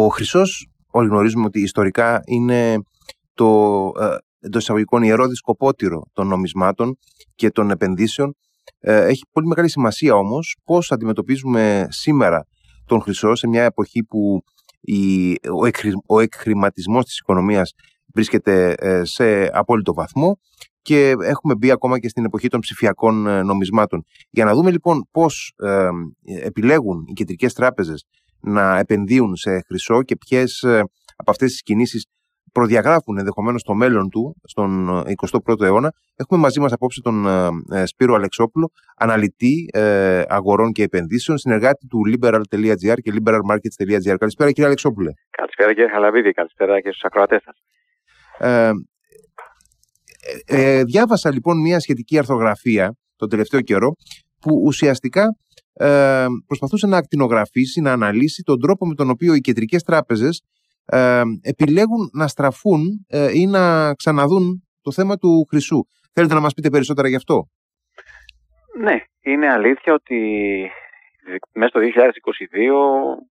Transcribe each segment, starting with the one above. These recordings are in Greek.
Ο χρυσός, όλοι γνωρίζουμε ότι ιστορικά είναι το ε, εντός εισαγωγικών ιερό δισκοπότηρο των νομισμάτων και των επενδύσεων. Ε, έχει πολύ μεγάλη σημασία όμως πώς αντιμετωπίζουμε σήμερα τον χρυσό σε μια εποχή που η, ο, εκχρη, ο εκχρηματισμός της οικονομίας βρίσκεται ε, σε απόλυτο βαθμό και έχουμε μπει ακόμα και στην εποχή των ψηφιακών ε, νομισμάτων. Για να δούμε λοιπόν πώς ε, επιλέγουν οι κεντρικές τράπεζες να επενδύουν σε χρυσό και ποιες από αυτές τις κινήσεις προδιαγράφουν ενδεχομένως το μέλλον του στον 21ο αιώνα. Έχουμε μαζί μας απόψε τον Σπύρο Αλεξόπουλο, αναλυτή αγορών και επενδύσεων, συνεργάτη του liberal.gr και liberalmarkets.gr. Καλησπέρα κύριε Αλεξόπουλε. Καλησπέρα κύριε Χαλαβίδη, καλησπέρα και στους ακροατές σας. Ε, ε, διάβασα λοιπόν μια σχετική αρθογραφία τον τελευταίο καιρό που ουσιαστικά ε, προσπαθούσε να ακτινογραφήσει, να αναλύσει τον τρόπο με τον οποίο οι κεντρικές τράπεζες ε, επιλέγουν να στραφούν ε, ή να ξαναδούν το θέμα του χρυσού. Θέλετε να μας πείτε περισσότερα γι' αυτό; Ναι, είναι αλήθεια ότι μέσα στο 2022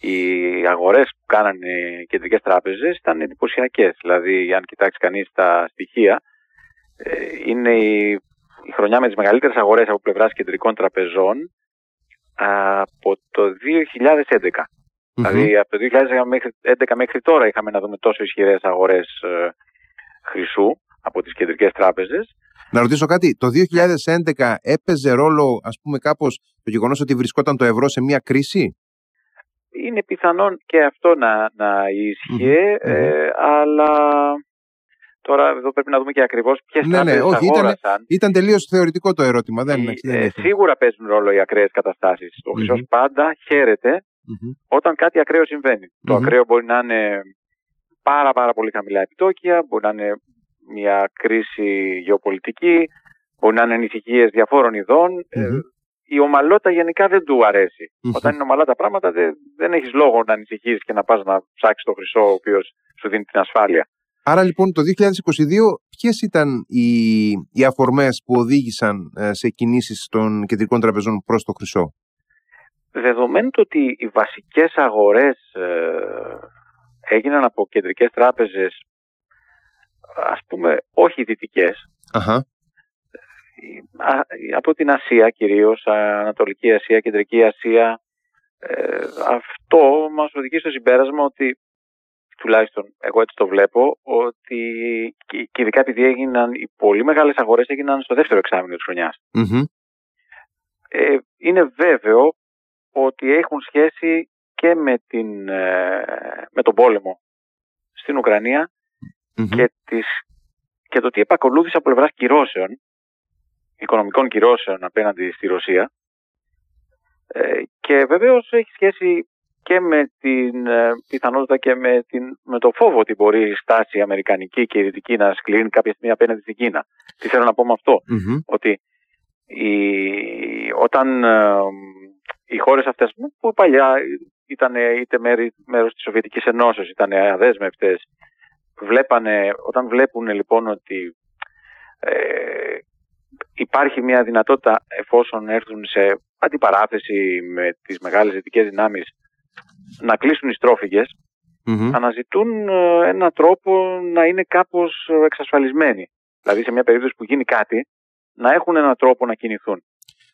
οι αγορές που κάνανε οι κεντρικές τράπεζες ήταν εντυπωσιακές. Δηλαδή, αν κοιτάξει κανείς τα στοιχεία, ε, είναι η, η χρονιά με τις μεγαλύτερες αγορές από πλευράς κεντρικών τραπεζών από το 2011. Δηλαδή, από το 2011 μέχρι τώρα είχαμε να δούμε τόσο ισχυρές αγορές ε, χρυσού από τις κεντρικές τράπεζες. Να ρωτήσω κάτι, το 2011 έπαιζε ρόλο, ας πούμε, κάπως το γεγονός ότι βρισκόταν το ευρώ σε μια κρίση; Είναι πιθανόν και αυτό να, να ισχυε ε, αλλά τώρα εδώ πρέπει να δούμε και ακριβώς ποιες ναι, ναι, όχι, Ήταν, ήταν τελείως θεωρητικό το ερώτημα. Δεν, ε, σίγουρα παίζουν ρόλο οι ακραίες καταστάσεις. Ο χρυσός πάντα χαίρεται όταν κάτι ακραίο Το ακραίο μπορεί να είναι πάρα πάρα πολύ χαμηλά επιτόκια, μπορεί να είναι μια κρίση γεωπολιτική, μπορεί να είναι ανησυχίες διαφόρων ε, η ομαλότητα γενικά δεν του αρεσει Όταν είναι ομαλά τα πράγματα δεν, δεν έχεις λόγο να ανησυχείς και να πας να ψάξεις το χρυσό ο οποίος σου δίνει την ασφάλεια. Άρα λοιπόν το 2022 ποιες ήταν οι, οι αφορμές που οδήγησαν ε, σε κινήσεις των κεντρικών τραπεζών προς το χρυσό; Δεδομένου ότι οι βασικές αγορές ε, έγιναν από κεντρικές τράπεζες ας πούμε όχι δυτικές, από την Ασία κυρίως, Ανατολική Ασία, Κεντρική Ασία. Ε, αυτό μας οδηγεί στο συμπέρασμα ότι, τουλάχιστον εγώ έτσι το βλέπω, ότι και ειδικά επειδή έγιναν οι πολύ μεγάλες αγορές έγιναν στο δεύτερο εξάμεινο της χρονιας ε, είναι βέβαιο ότι έχουν σχέση και με, την, ε, με τον πόλεμο στην ουκρανια και, τις, και το τι επακολούθησε από πλευράς κυρώσεων οικονομικών κυρώσεων απέναντι στη Ρωσία ε, και βεβαίως έχει σχέση και με την ε, πιθανότητα και με, την, με το φόβο ότι μπορεί η στάση αμερικανική και η δυτική να σκλίνει κάποια στιγμή απέναντι στην Κίνα. Τι θέλω να πω με αυτο ότι η, όταν ε, οι χώρες αυτές που παλιά ήταν είτε μέρη, μέρος της Σοβιετικής Ενώσεως, ήταν αδέσμευτες, βλέπανε, όταν βλέπουν λοιπόν ότι ε, υπάρχει μια δυνατότητα εφόσον έρθουν σε αντιπαράθεση με τις μεγάλες δυτικές δυνάμεις να κλείσουν οι στροφιγες αναζητούν ε, ένα τρόπο να είναι κάπως εξασφαλισμένοι. Δηλαδή σε μια περίπτωση που γίνει κάτι να έχουν έναν τρόπο να κινηθούν.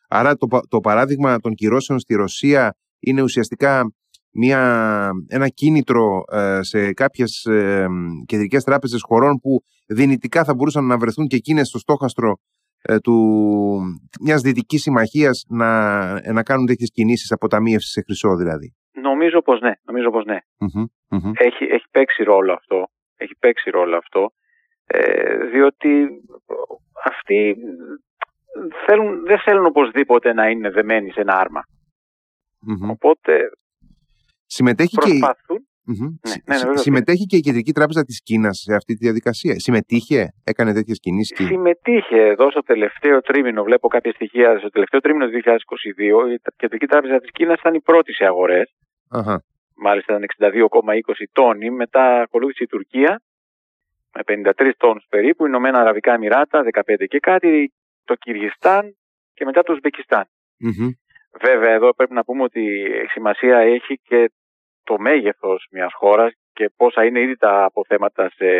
Άρα το, το παράδειγμα των κυρώσεων στη Ρωσία είναι ουσιαστικά μια, ένα κίνητρο ε, σε κάποιες ε, κεντρικές τράπεζες χωρών που δυνητικά θα μπορούσαν να βρεθούν και εκείνες στο στόχαστρο ε, του, μιας δυτικής συμμαχίας να, ε, να κάνουν τέτοιες κινήσεις αποταμίευσης σε χρυσό δηλαδή. Νομίζω πως ναι, νομίζω πως ναι. Έχει, έχει παίξει ρόλο αυτό, έχει παίξει ρόλο αυτό, ε, διότι αυτοί θέλουν, δεν θέλουν οπωσδήποτε να είναι δεμένοι σε ένα Οπότε Συμμετέχει προσπαθούν, ναι, ναι, συμμετέχει και η Κεντρική Τράπεζα της Κίνας σε αυτή τη διαδικασία. Συμμετείχε, έκανε τέτοιες κινήσεις. Και... Συμμετείχε εδώ στο τελευταίο τρίμηνο. Βλέπω κάποια στοιχεία. Στο τελευταίο τρίμηνο του 2022 η Κεντρική Τράπεζα της Κίνας ήταν η πρώτη σε αγορέ. Μάλιστα ήταν 62,20 τόνοι. Μετά ακολούθησε η Τουρκία με 53 τόνους περίπου. Οι Ηνωμένα Αραβικά Εμμυράτα 15 και κάτι. Το Κυργιστάν και μετά το ουσμπεκισταν Βέβαια εδώ πρέπει να πούμε ότι η σημασία έχει και το μέγεθος μιας χώρας και πόσα είναι ήδη τα αποθέματα σε,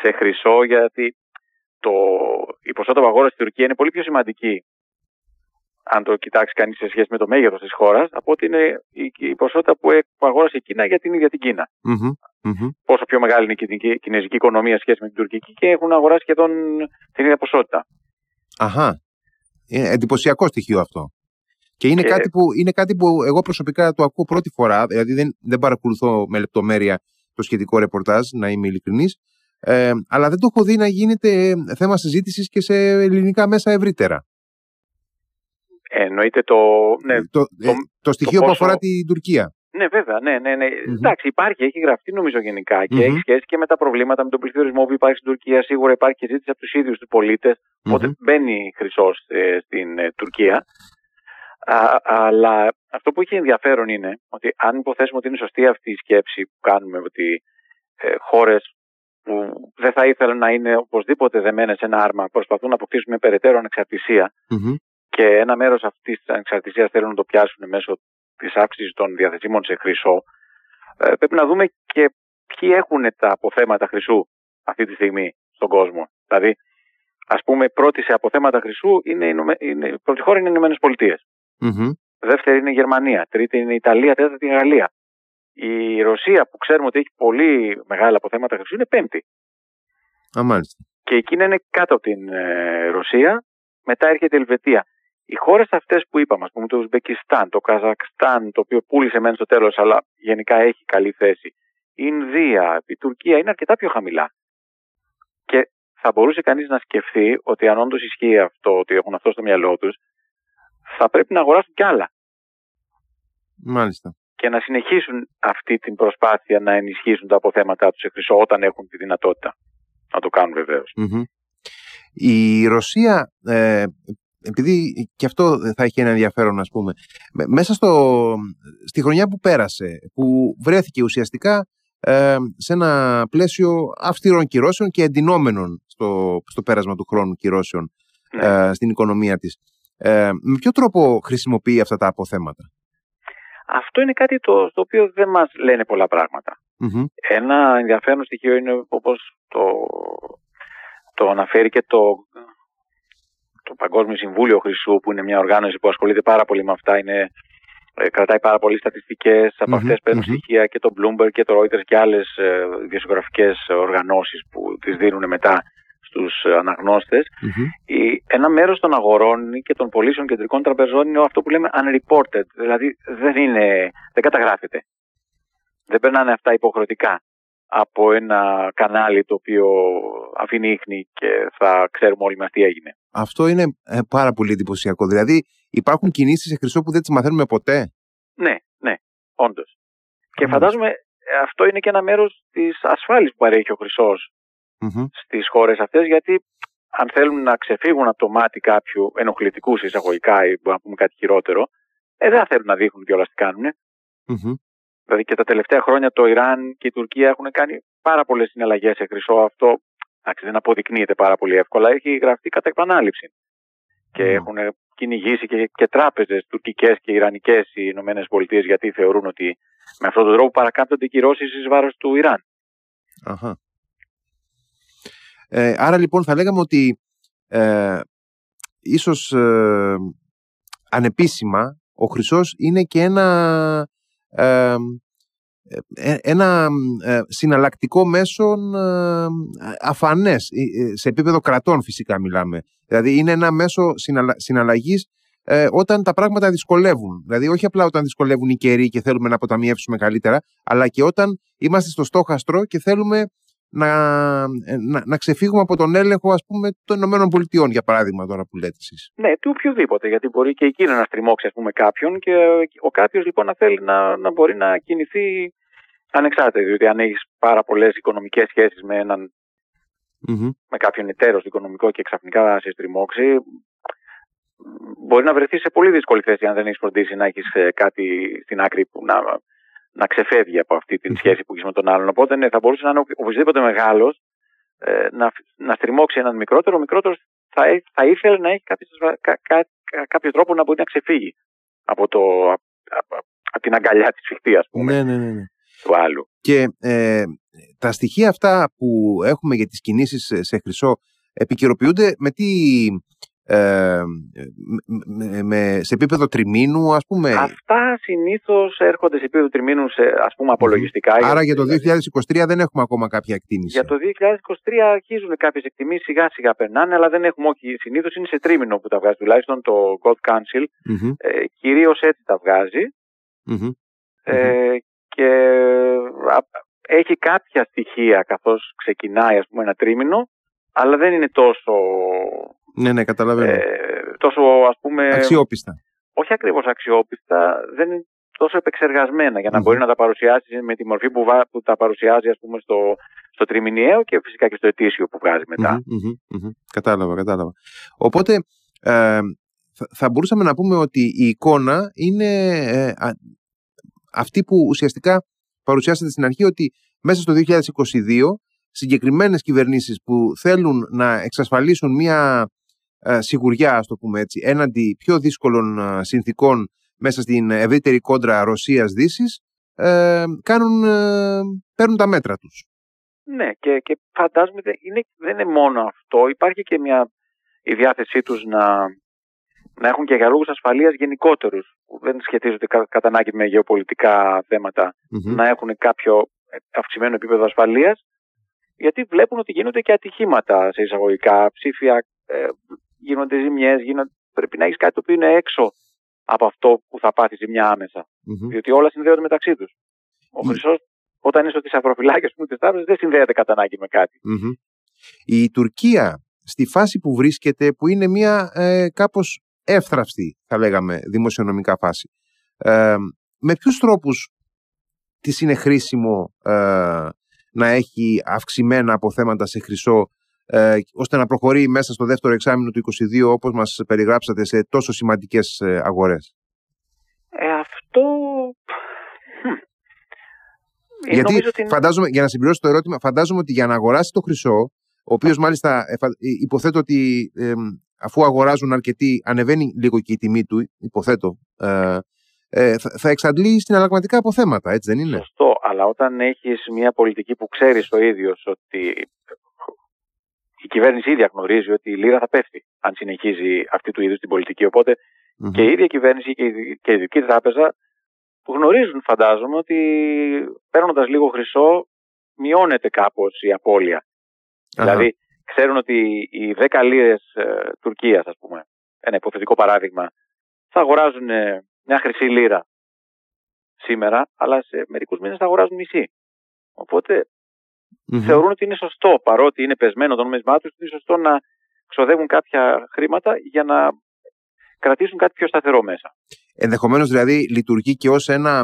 σε χρυσό γιατί το, η ποσότητα που αγόρασε στην Τουρκία είναι πολύ πιο σημαντική αν το κοιτάξει κανείς σε σχέση με το μέγεθος της χώρας, από ότι είναι η, η ποσότητα που, που αγόρασε η Κίνα για την ίδια την Κίνα. Mm-hmm. Πόσο πιο μεγάλη είναι η, η κινέζικη οικονομία σε σχέση με την τουρκική και έχουν αγοράσει σχεδόν την ίδια ποσότητα. Αχά. Είναι εντυπωσιακό στοιχείο αυτό. Και είναι, Κάτι που, είναι κάτι που εγώ προσωπικά το ακούω πρώτη φορά, δηλαδή δεν, δεν παρακολουθώ με λεπτομέρεια το σχετικό ρεπορτάζ, να είμαι ειλικρινής. Ε, αλλά δεν το έχω δει να γίνεται θέμα συζήτησης και σε ελληνικά μέσα ευρύτερα. Εννοείται το. Ναι, το, το, το στοιχείο που αφορά την Τουρκία. Ναι, βέβαια. Ναι, ναι, ναι. Mm-hmm. Εντάξει, υπάρχει, έχει γραφτεί νομίζω γενικά και mm-hmm. έχει σχέση και με τα προβλήματα με τον πληθωρισμό που υπάρχει στην Τουρκία. Σίγουρα υπάρχει και ζήτηση από τους ίδιους τους πολίτες. Mm-hmm. Οπότε μπαίνει χρυσός ε, στην ε, Τουρκία. Α, αλλά αυτό που έχει ενδιαφέρον είναι ότι αν υποθέσουμε ότι είναι σωστή αυτή η σκέψη που κάνουμε, ότι ε, χώρες που δεν θα ήθελαν να είναι οπωσδήποτε δεμένες σε ένα άρμα προσπαθούν να αποκτήσουν μια περαιτέρω ανεξαρτησία και ένα μέρος αυτής της ανεξαρτησίας θέλουν να το πιάσουν μέσω της αύξησης των διαθεσίμων σε χρυσό, ε, πρέπει να δούμε και ποιοι έχουν τα αποθέματα χρυσού αυτή τη στιγμή στον κόσμο. Δηλαδή, ας πούμε, πρώτη σε αποθέματα χρυσού είναι, είναι, η πρώτη χώρα είναι οι Ηνωμένες Πολιτείες. Mm-hmm. Δεύτερη είναι η Γερμανία. Τρίτη είναι η Ιταλία. Τέταρτη η Γαλλία. Η Ρωσία που ξέρουμε ότι έχει πολύ μεγάλα αποθέματα χρυσού είναι πέμπτη. Α, Και η Κίνα είναι κάτω από την ε, Ρωσία. Μετά έρχεται η Ελβετία. Οι χώρες αυτές που είπαμε, ας πούμε, το Ουσμπεκιστάν, το Καζακστάν, το οποίο πούλησε μεν στο τέλος, αλλά γενικά έχει καλή θέση, η Ινδία, η Τουρκία είναι αρκετά πιο χαμηλά. Και θα μπορούσε κανείς να σκεφτεί ότι αν όντως ισχύει αυτό, ότι έχουν αυτό στο μυαλό τους, θα πρέπει να αγοράσουν κι άλλα. Μάλιστα. Και να συνεχίσουν αυτή την προσπάθεια να ενισχύσουν τα αποθέματά τους σε χρυσό όταν έχουν τη δυνατότητα. Να το κάνουν Η Ρωσία ε, επειδή και αυτό θα έχει ένα ενδιαφέρον, ας πούμε, μέσα στο, στη χρονιά που πέρασε, που βρέθηκε ουσιαστικά ε, σε ένα πλαίσιο αυστηρών κυρώσεων και εντυνόμενων στο, στο πέρασμα του χρόνου κυρώσεων ναι. ε, στην οικονομία της. Ε, με ποιο τρόπο χρησιμοποιεί αυτά τα αποθέματα; Αυτό είναι κάτι το, το οποίο δεν μας λένε πολλά Ένα ενδιαφέρον στοιχείο είναι όπως το, το αναφέρει και το το Παγκόσμιο Συμβούλιο Χρυσού, που είναι μια οργάνωση που ασχολείται πάρα πολύ με αυτά, είναι, ε, κρατάει πάρα πολλέ στατιστικές. Από mm-hmm, αυτές παίρνουν στοιχεία και το Bloomberg και το Reuters και άλλες δημοσιογραφικές οργανώσεις που τις δίνουν μετά στους αναγνώστες. Ένα μέρος των αγορών και των πωλήσεων κεντρικών τραπεζών είναι αυτό που λέμε unreported. Δηλαδή δεν, είναι, δεν καταγράφεται. Δεν περνάνε αυτά υποχρεωτικά από ένα κανάλι το οποίο αφήνει ίχνη και θα ξέρουμε όλοι μας τι έγινε. Αυτό είναι ε, πάρα πολύ εντυπωσιακό. Δηλαδή υπάρχουν κινήσεις σε χρυσό που δεν τις μαθαίνουμε ποτέ. Ναι, ναι, όντως. Και φαντάζομαι ε, αυτό είναι και ένα μέρος της ασφάλειας που παρέχει ο χρυσός mm-hmm. στις χώρες αυτές γιατί αν θέλουν να ξεφύγουν από το μάτι κάποιου ενοχλητικούς εισαγωγικά ή να πούμε κάτι χειρότερο, ε, δεν θέλουν να δείχνουν κιόλα τι κάνουν. Δηλαδή και τα τελευταία χρόνια το Ιράν και η Τουρκία έχουν κάνει πάρα πολλές συναλλαγές σε χρυσό. Αυτό δεν αποδεικνύεται πάρα πολύ εύκολα. Έχει γραφτεί κατά επανάληψη. Και mm. έχουν κυνηγήσει και, και τράπεζες τουρκικές και ιρανικές οι Ηνωμένες Πολιτείες γιατί θεωρούν ότι με αυτόν τον τρόπο παρακάμπτονται οι κυρώσεις εις βάρος του Ιράν. Αχα. Ε, άρα λοιπόν θα λέγαμε ότι ε, ίσως ε, ανεπίσημα ο Χρυσός είναι και ένα ε, ένα ε, συναλλακτικό μέσον ε, αφανές, σε επίπεδο κρατών φυσικά μιλάμε. Δηλαδή είναι ένα μέσο συναλλαγής όταν τα πράγματα δυσκολεύουν. Δηλαδή όχι απλά όταν δυσκολεύουν οι καιροί και θέλουμε να αποταμιεύσουμε καλύτερα, αλλά και όταν είμαστε στο στόχαστρο και θέλουμε να, ε, να, να ξεφύγουμε από τον έλεγχο ας πούμε των Ηνωμένων Πολιτειών για παράδειγμα τώρα που λέτε εσείς. Ναι, του οποιοδήποτε γιατί μπορεί και εκείνο να στριμώξει ας πούμε κάποιον και ο κάποιος λοιπόν να θέλει να, να μπορεί να κινηθεί ανεξάρτητα διότι αν έχεις πάρα πολλές οικονομικές σχέσεις με έναν με κάποιον εταίρος οικονομικό και ξαφνικά σε στριμώξει μπορεί να βρεθεί σε πολύ δύσκολη θέση αν δεν έχεις φροντίσει να έχεις ε, κάτι στην άκρη που να να ξεφεύγει από αυτή τη σχέση που έχεις με τον άλλον. Οπότε ναι, θα μπορούσε να είναι οπωσδήποτε μεγάλος ε, να, να στριμώξει έναν μικρότερο. Ο μικρότερος θα, θα ήθελε να έχει κάποιος, κα, κα, κάποιος τρόπο να μπορεί να ξεφύγει από, το, από, από την αγκαλιά της φιχτή, ας πούμε. Ναι, ναι, ναι, ναι. Του άλλου. Και ε, τα στοιχεία αυτά που έχουμε για τις κινήσεις σε χρυσό επικαιροποιούνται με τι ε, με, σε επίπεδο τριμήνου, ας πούμε. Αυτά συνήθως έρχονται σε επίπεδο τριμήνου, σε, ας πούμε, απολογιστικά. Άρα για το 2023 δεν έχουμε ακόμα κάποια εκτίμηση. Για το 2023 αρχίζουν κάποιες εκτιμήσεις, σιγά σιγά περνάνε, αλλά δεν έχουμε όχι. Συνήθως είναι σε τρίμηνο που τα βγάζει, τουλάχιστον το God Council. mm Ε, κυρίως έτσι τα βγάζει. Ε, και έχει κάποια στοιχεία καθώς ξεκινάει ας πούμε ένα τρίμηνο, αλλά δεν είναι τόσο ναι, ναι, καταλαβαίνω. Ε, τόσο ας πούμε... Αξιόπιστα. Όχι ακριβώς αξιόπιστα, δεν είναι τόσο επεξεργασμένα για να μπορεί να τα παρουσιάσεις με τη μορφή που, που τα παρουσιάζει ας πούμε στο, στο τριμηνιαίο και φυσικά και στο ετήσιο που βγάζει Κατάλαβα, κατάλαβα. Οπότε ε, θα, μπορούσαμε να πούμε ότι η εικόνα είναι ε, αυτή που ουσιαστικά παρουσιάσατε στην αρχή ότι μέσα στο 2022 συγκεκριμένες κυβερνήσεις που θέλουν να εξασφαλίσουν μια ε, σιγουριά, ας το πούμε έτσι, έναντι πιο δύσκολων ε, συνθήκων μέσα στην ευρύτερη κόντρα Ρωσίας-Δύσης, ε, κάνουν, ε, παίρνουν τα μέτρα τους. Ναι, και, και φαντάζομαι είναι, δεν είναι μόνο αυτό. Υπάρχει και μια, η διάθεσή τους να, να έχουν και για λόγους ασφαλείας γενικότερους, που δεν σχετίζονται κα, κατά ανάγκη με γεωπολιτικά να έχουν κάποιο αυξημένο επίπεδο ασφαλείας, γιατί βλέπουν ότι γίνονται και ατυχήματα σε εισαγωγικά, ψήφια γίνονται ζημιές, πρέπει να έχεις κάτι το οποίο είναι έξω από αυτό που θα πάθεις ζημιά άμεσα. Mm-hmm. Διότι όλα συνδέονται μεταξύ τους. Ο mm. χρυσός, όταν είναι στο θησαυροφυλάκιο τη τράπεζα, δεν συνδέεται κατά ανάγκη με κάτι. Mm-hmm. Η Τουρκία, στη φάση που βρίσκεται, που είναι μια ε, κάπως εύθραυστη, θα λέγαμε, δημοσιονομικά φάση. Ε, με ποιους τρόπους της είναι χρήσιμο ε, να έχει αυξημένα αποθέματα σε χρυσό ε, ώστε να προχωρεί μέσα στο δεύτερο εξάμεινο του 2022 όπως μας περιγράψατε σε τόσο σημαντικές ε, αγορές. Ε, αυτό... Γιατί φαντάζομαι, για να συμπληρώσω το ερώτημα, φαντάζομαι ότι για να αγοράσει το χρυσό, ο οποίος μάλιστα ε, ε, υποθέτω ότι αφού αγοράζουν αρκετοί, ανεβαίνει λίγο και η τιμή του, υποθέτω, ε, θα, θα εξαντλεί στην αλλαγματικά αποθέματα, έτσι δεν είναι; Σωστό, αλλά όταν έχεις μια πολιτική που ξέρεις ο ίδιος ότι η κυβέρνηση ήδη γνωρίζει ότι η λίρα θα πέφτει αν συνεχίζει αυτή του είδους την πολιτική. και η ίδια κυβέρνηση και η, και η Ειδική Τράπεζα που γνωρίζουν, φαντάζομαι, ότι παίρνοντας λίγο χρυσό μειώνεται κάπως η απώλεια. Δηλαδή, ξέρουν ότι οι 10 λίρες ε, Τουρκίας, ας πούμε, ένα υποθετικό παράδειγμα, θα αγοράζουν ε, μια χρυσή λίρα σήμερα, αλλά σε μερικούς μήνες θα αγοράζουν μισή. Οπότε mm-hmm. θεωρούν ότι είναι σωστό, παρότι είναι πεσμένο το νόμισμά τους, είναι σωστό να ξοδεύουν κάποια χρήματα για να κρατήσουν κάτι πιο σταθερό μέσα. Ενδεχομένως δηλαδή λειτουργεί και ως ένα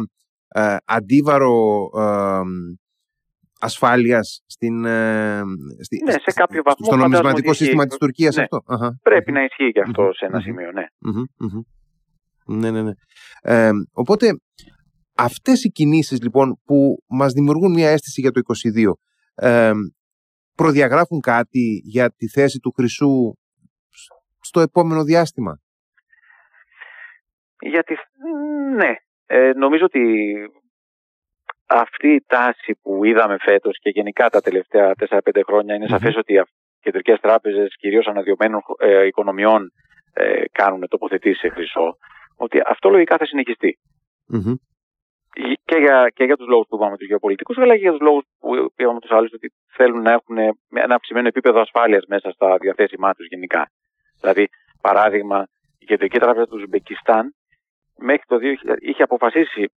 ε, αντίβαρο ε, ασφάλειας στην, ε, στη, ναι, σε κάποιο βαθμό, στο νομισματικό σύστημα της Τουρκίας ναι, αυτό. Πρέπει να ισχύει και αυτό σε ένα σημείο, ναι. Ναι, ναι, ναι. Ε, οπότε αυτές οι κινήσεις λοιπόν που μας δημιουργούν μια αίσθηση για το 22 προδιαγράφουν κάτι για τη θέση του χρυσού στο επόμενο διάστημα; Γιατί, ναι, ε, νομίζω ότι αυτή η τάση που είδαμε φέτος και γενικά τα τελευταία 4-5 χρόνια είναι σαφές ότι οι κεντρικές τράπεζες κυρίως αναδειωμένων ε, οικονομιών ε, κάνουν τοποθετήσει σε χρυσό, ότι αυτό λογικά θα συνεχιστει και για, και για τους λόγους που είπαμε τους γεωπολιτικούς, αλλά και για τους λόγους που είπαμε τους άλλους ότι θέλουν να έχουν ένα αυξημένο επίπεδο ασφάλειας μέσα στα διαθέσιμά τους γενικά. Δηλαδή, παράδειγμα, η Κεντρική Τράπεζα του Ουσμπεκιστάν μέχρι το 2000, είχε αποφασίσει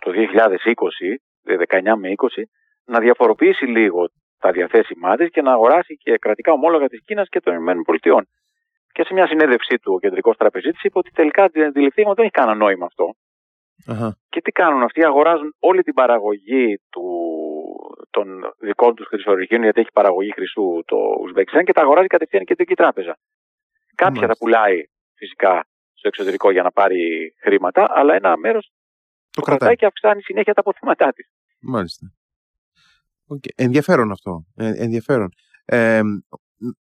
το 2020, 19 με 20, να διαφοροποιήσει λίγο τα διαθέσιμά της και να αγοράσει και κρατικά ομόλογα της Κίνας και των ΗΠΑ. Και σε μια συνέντευξή του ο κεντρικός τραπεζίτης είπε ότι τελικά αντιληφθεί ότι δεν έχει κανένα νόημα αυτό. Και τι κάνουν αυτοί, αγοράζουν όλη την παραγωγή του, των δικών τους χρυσορυχείων, γιατί έχει παραγωγή χρυσού το Ουσμπεκιστάν και τα αγοράζει κατευθείαν η κεντρική τράπεζα. Κάποια τα πουλάει φυσικά στο εξωτερικό για να πάρει χρήματα, αλλά ένα μέρος το, κρατάει και αυξάνει συνέχεια τα αποθέματά της. Μάλιστα. Okay. Ενδιαφέρον αυτό. Ε, ενδιαφέρον. Ε,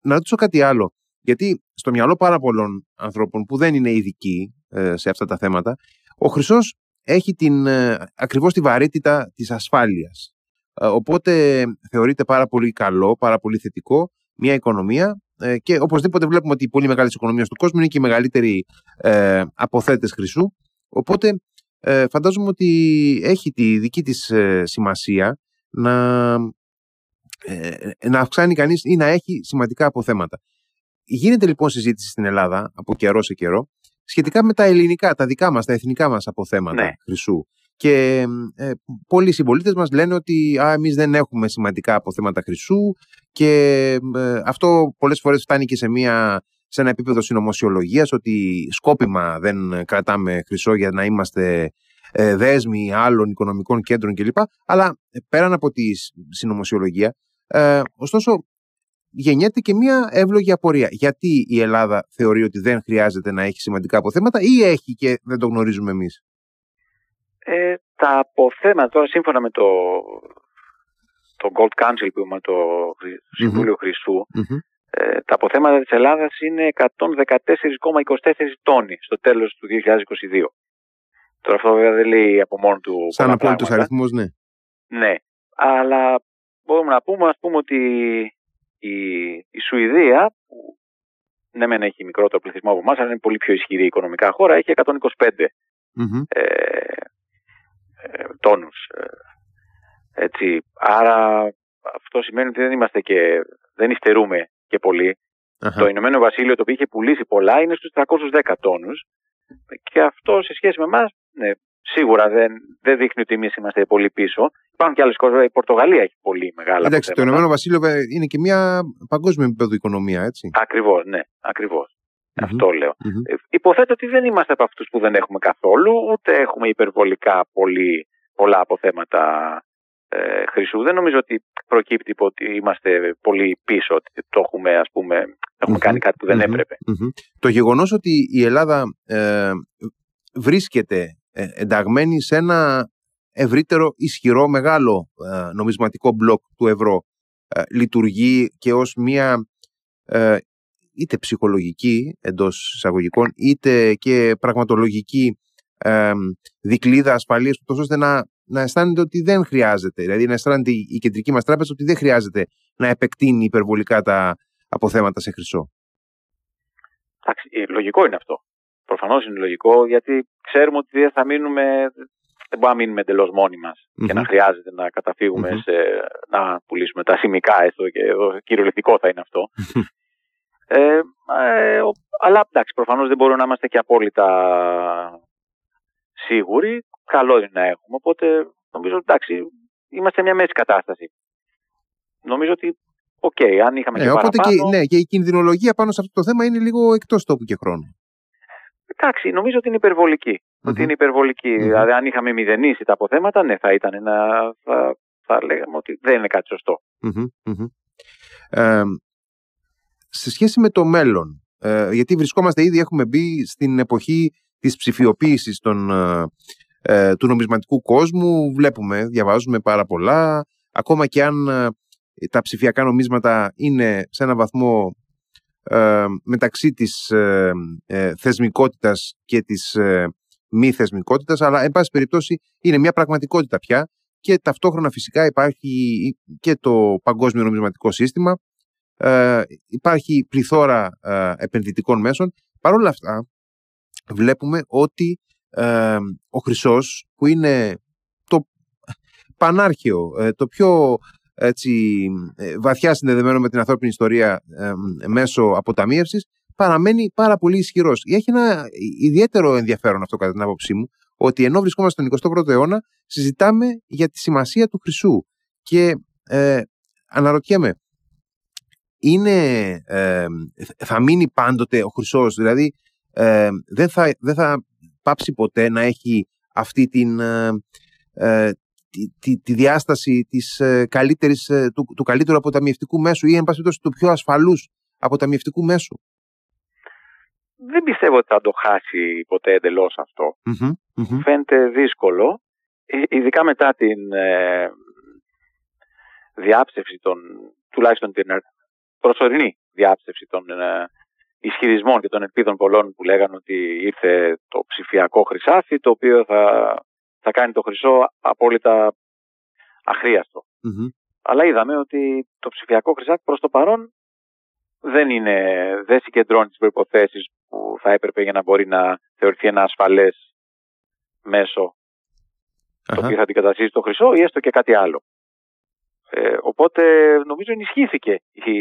να ρωτήσω κάτι άλλο. Γιατί στο μυαλό πάρα πολλών ανθρώπων που δεν είναι ειδικοί ε, σε αυτά τα θέματα, ο χρυσός έχει την, ακριβώς τη βαρύτητα της ασφάλειας. Οπότε θεωρείται πάρα πολύ καλό, πάρα πολύ θετικό μια οικονομία και οπωσδήποτε βλέπουμε ότι οι πολύ μεγάλες οικονομίες του κόσμου είναι και οι μεγαλύτεροι αποθέτες χρυσού. Οπότε φαντάζομαι ότι έχει τη δική της σημασία να, να αυξάνει κανείς ή να έχει σημαντικά αποθέματα. Γίνεται λοιπόν συζήτηση στην Ελλάδα από καιρό σε καιρό σχετικά με τα ελληνικά, τα δικά μας, τα εθνικά μας αποθέματα ναι. χρυσού. Και ε, πολλοί συμπολίτες μας λένε ότι α, εμείς δεν έχουμε σημαντικά αποθέματα χρυσού και ε, αυτό πολλές φορές φτάνει και σε, μια, σε ένα επίπεδο συνωμοσιολογίας ότι σκόπιμα δεν κρατάμε χρυσό για να είμαστε ε, δέσμοι άλλων οικονομικών κέντρων κλπ. Αλλά ε, πέραν από τη συνωμοσιολογία, ε, ωστόσο γεννιέται και μια εύλογη απορία. Γιατί η Ελλάδα θεωρεί ότι δεν χρειάζεται να έχει σημαντικά αποθέματα ή έχει και δεν το γνωρίζουμε εμείς; Ε, τα αποθέματα τώρα σύμφωνα με το, το Gold Council που είμαστε το Συμβούλιο Χρυσού ε, τα αποθέματα της Ελλάδας είναι 114,24 τόνοι στο τέλος του 2022. Τώρα αυτό βέβαια δεν λέει από μόνο του Σαν απόλυτος αριθμός, ναι. Ναι, αλλά μπορούμε να πούμε, ας πούμε ότι η, η Σουηδία, που ναι μεν έχει μικρότερο πληθυσμό από εμάς, αλλά είναι πολύ πιο ισχυρή οικονομικά χώρα, έχει 125 mm-hmm. ε, ε, τόνους. Ε, έτσι. Άρα αυτό σημαίνει ότι δεν είμαστε και δεν υστερούμε και πολυ Το Ηνωμένο Βασίλειο το οποίο είχε πουλήσει πολλά είναι στους 310 τόνους και αυτό σε σχέση με εμάς, ναι, σίγουρα δεν, δεν δείχνει ότι εμείς είμαστε πολύ πίσω. Υπάρχουν και άλλες χώρες. Η Πορτογαλία έχει πολύ μεγάλα Εντάξει, το Ηνωμένο Βασίλειο είναι και μια παγκόσμια επίπεδο οικονομία, έτσι. Ακριβώς, ναι, ακριβώς. Mm-hmm. Αυτό λέω. Mm-hmm. Υποθέτω ότι δεν είμαστε από αυτούς που δεν έχουμε καθόλου, ούτε έχουμε υπερβολικά πολύ, πολλά αποθέματα ε, χρυσού. Δεν νομίζω ότι προκύπτει ότι είμαστε πολύ πίσω, ότι το έχουμε, ας πούμε, έχουμε κάνει κάτι που δεν έπρεπε. Το γεγονός ότι η Ελλάδα ε, βρίσκεται ε, ενταγμένη σε ένα ευρύτερο, ισχυρό, μεγάλο ε, νομισματικό μπλοκ του ευρώ ε, λειτουργεί και ως μια είτε ψυχολογική εντός εισαγωγικών είτε και πραγματολογική δικλίδα ασφαλείας τόσο ώστε να, να αισθάνεται ότι δεν χρειάζεται δηλαδή να αισθάνεται η κεντρική μας τράπεζα ότι δεν χρειάζεται να επεκτείνει υπερβολικά τα αποθέματα σε χρυσό. Εντάξει, λογικό είναι αυτό. Προφανώς είναι λογικό γιατί ξέρουμε ότι δεν θα μείνουμε, δεν μπορούμε να μείνουμε εντελώς μόνοι μας και να χρειάζεται να καταφυγουμε σε, να πουλήσουμε τα σημικά έστω και εδώ κυριολεκτικό θα είναι αυτό. ε, ε, αλλά εντάξει, προφανώς δεν μπορούμε να είμαστε και απόλυτα σίγουροι. Καλό είναι να έχουμε. Οπότε νομίζω εντάξει, είμαστε σε μια μέση κατάσταση. Νομίζω ότι OK, okay, αν είχαμε ναι, και οπότε παραπάνω... Και, ναι, και η κινδυνολογία πάνω σε αυτό το θέμα είναι λίγο εκτός τόπου και χρόνου. Εντάξει, νομίζω ότι είναι υπερβολική. Mm-hmm. Ότι είναι υπερβολική. Mm-hmm. Δηλαδή, αν είχαμε μηδενίσει τα αποθέματα, ναι, θα ήταν ένα. Θα, θα λέγαμε ότι δεν είναι κάτι σωστό. Mm-hmm. Ε, σε σχέση με το μέλλον, ε, γιατί βρισκόμαστε ήδη, έχουμε μπει στην εποχή της ψηφιοποίησης των, ε, ε του νομισματικού κόσμου, βλέπουμε, διαβάζουμε πάρα πολλά, ακόμα και αν ε, τα ψηφιακά νομίσματα είναι σε έναν βαθμό ε, μεταξύ της ε, ε, θεσμικότητας και της ε, μη θεσμικότητας, αλλά εν πάση περιπτώσει είναι μια πραγματικότητα πια και ταυτόχρονα φυσικά υπάρχει και το παγκόσμιο νομισματικό σύστημα, υπάρχει πληθώρα επενδυτικών μέσων. Παρ' όλα αυτά βλέπουμε ότι ο χρυσός που είναι το πανάρχαιο, το πιο έτσι, ε, βαθιά συνδεδεμένο με την ανθρώπινη ιστορία ε, μέσω αποταμίευσης παραμένει πάρα πολύ ισχυρός. Έχει ένα ιδιαίτερο ενδιαφέρον αυτό κατά την άποψή μου ότι ενώ βρισκόμαστε στον 21ο αιώνα συζητάμε για τη σημασία του χρυσού και ε, αναρωτιέμαι είναι, ε, θα μείνει πάντοτε ο χρυσός δηλαδή ε, δεν, θα, δεν θα πάψει ποτέ να έχει αυτή την, τη, τη, διάσταση της, ε, καλύτερης, ε, του, του καλύτερου αποταμιευτικού μέσου ή εν πάση του πιο ασφαλούς αποταμιευτικού μέσου; Δεν πιστεύω ότι θα το χάσει ποτέ εντελώς αυτό. Φαίνεται δύσκολο, ε, ειδικά μετά την ε, διάψευση των, τουλάχιστον την προσωρινή διάψευση των ισχυρισμών και των ελπίδων πολλών που λέγανε ότι ήρθε το ψηφιακό χρυσάφι το οποίο θα θα κάνει το χρυσό απόλυτα αχρίαστο. Αλλά είδαμε ότι το ψηφιακό χρυσάκι προς το παρόν δεν, είναι, δεν συγκεντρώνει τις προϋποθέσεις που θα έπρεπε για να μπορεί να θεωρηθεί ένα ασφαλές μέσο το οποίο θα αντικαταστήσει το χρυσό ή έστω και κάτι άλλο. Ε, οπότε νομίζω ενισχύθηκε η,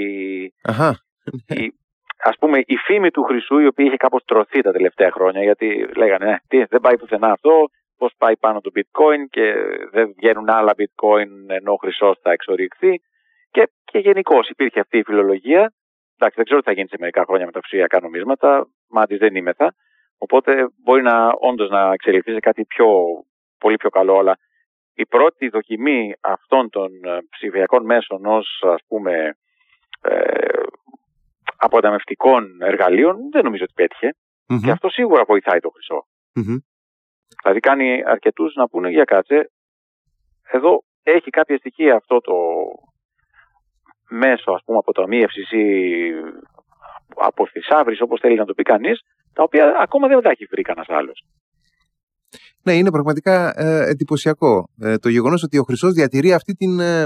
Αχα. η, ας πούμε η φήμη του χρυσού η οποία είχε κάπως τρωθεί τα τελευταία χρόνια γιατί λέγανε ναι, τι, δεν πάει πουθενά αυτό πώς πάει πάνω το bitcoin και δεν βγαίνουν άλλα bitcoin ενώ ο χρυσός θα εξοριχθεί και, και γενικώς υπήρχε αυτή η φιλολογία εντάξει δεν ξέρω τι θα γίνει σε μερικά χρόνια με τα ψηφιακά νομίσματα. Μάτις δεν είμαι θα. Οπότε μπορεί να όντως να εξελιχθεί σε κάτι πιο, πολύ πιο καλό αλλά η πρώτη δοκιμή αυτών των ε, ψηφιακών μέσων ως ας πούμε ε, αποταμευτικών εργαλείων δεν νομίζω ότι πετυχε και αυτό σίγουρα βοηθάει το χρυσο Δηλαδή κάνει αρκετούς να πούνε για κάτσε εδώ έχει κάποια στοιχεία αυτό το μέσο ας πούμε αποταμίευσης ή από θησάβρης όπως θέλει να το πει κανείς τα οποία ακόμα δεν τα έχει βρει κανένας άλλος. Ναι, είναι πραγματικά ε, εντυπωσιακό ε, το γεγονός ότι ο Χρυσός διατηρεί αυτή την, ε,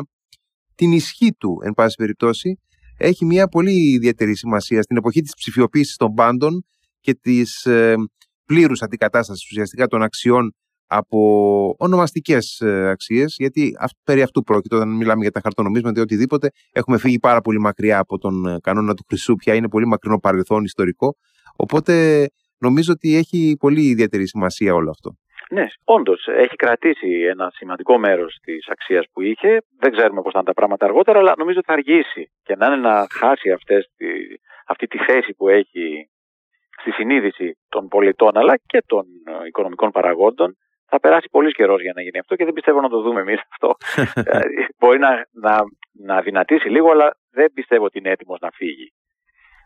την ισχύ του, εν πάση περιπτώσει. Έχει μια πολύ ιδιαίτερη σημασία στην εποχή της ψηφιοποίησης των πάντων και της ε, πλήρους αντικατάστασης ουσιαστικά των αξιών από ονομαστικές ε, αξίες, γιατί περί αυτού πρόκειται όταν μιλάμε για τα χαρτονομίσματα ή οτιδήποτε. Έχουμε φύγει πάρα πολύ μακριά από τον ε, κανόνα του χρυσού, πια είναι πολύ μακρινό παρελθόν ιστορικό. Οπότε νομίζω ότι έχει πολύ ιδιαίτερη σημασία όλο αυτό. Ναι, όντως έχει κρατήσει ένα σημαντικό μέρος της αξίας που είχε. Δεν ξέρουμε πώς θα είναι τα πράγματα αργότερα, αλλά νομίζω ότι θα αργήσει και να είναι να χάσει αυτές τη, αυτή τη θέση που έχει στη συνείδηση των πολιτών αλλά και των ε, οικονομικών παραγόντων. Θα περάσει πολύς καιρός για να γίνει αυτό και δεν πιστεύω να το δούμε εμείς αυτό. Ε, μπορεί να, να, να δυνατήσει λίγο, αλλά δεν πιστεύω ότι είναι έτοιμος να φύγει.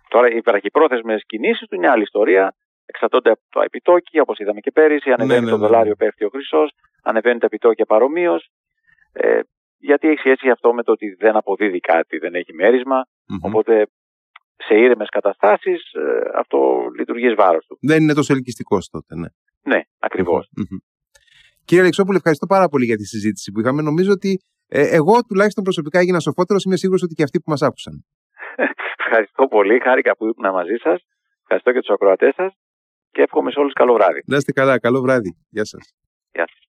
Τώρα, οι υπεραχυπρόθεσμε κινήσεις του είναι άλλη ιστορία εξαρτώνται από το επιτόκιο, όπως είδαμε και πέρυσι. Ανεβαίνει ναι, ναι, το ναι. δολάριο, πέφτει ο χρυσός. Ανεβαίνει τα επιτόκια παρομοίως. Ε, γιατί έχει σχέση αυτό με το ότι δεν αποδίδει κάτι, δεν έχει Οπότε σε ήρεμες καταστάσεις ε, αυτό λειτουργεί εις βάρος του. Δεν είναι τόσο ελκυστικός τότε, ναι. Ναι, ακριβω Κύριε Αλεξόπουλο, ευχαριστώ πάρα πολύ για τη συζήτηση που είχαμε. Νομίζω ότι ε, εγώ τουλάχιστον προσωπικά έγινα σοφότερος. Είμαι σίγουρος ότι και αυτοί που μας άκουσαν. ευχαριστώ πολύ. Χάρηκα που ήμουν μαζί σας. Ευχαριστώ και τους ακροατές σας και εύχομαι σε όλους καλό βράδυ. Να είστε καλά, καλό βράδυ. Γεια σας. Γεια σας.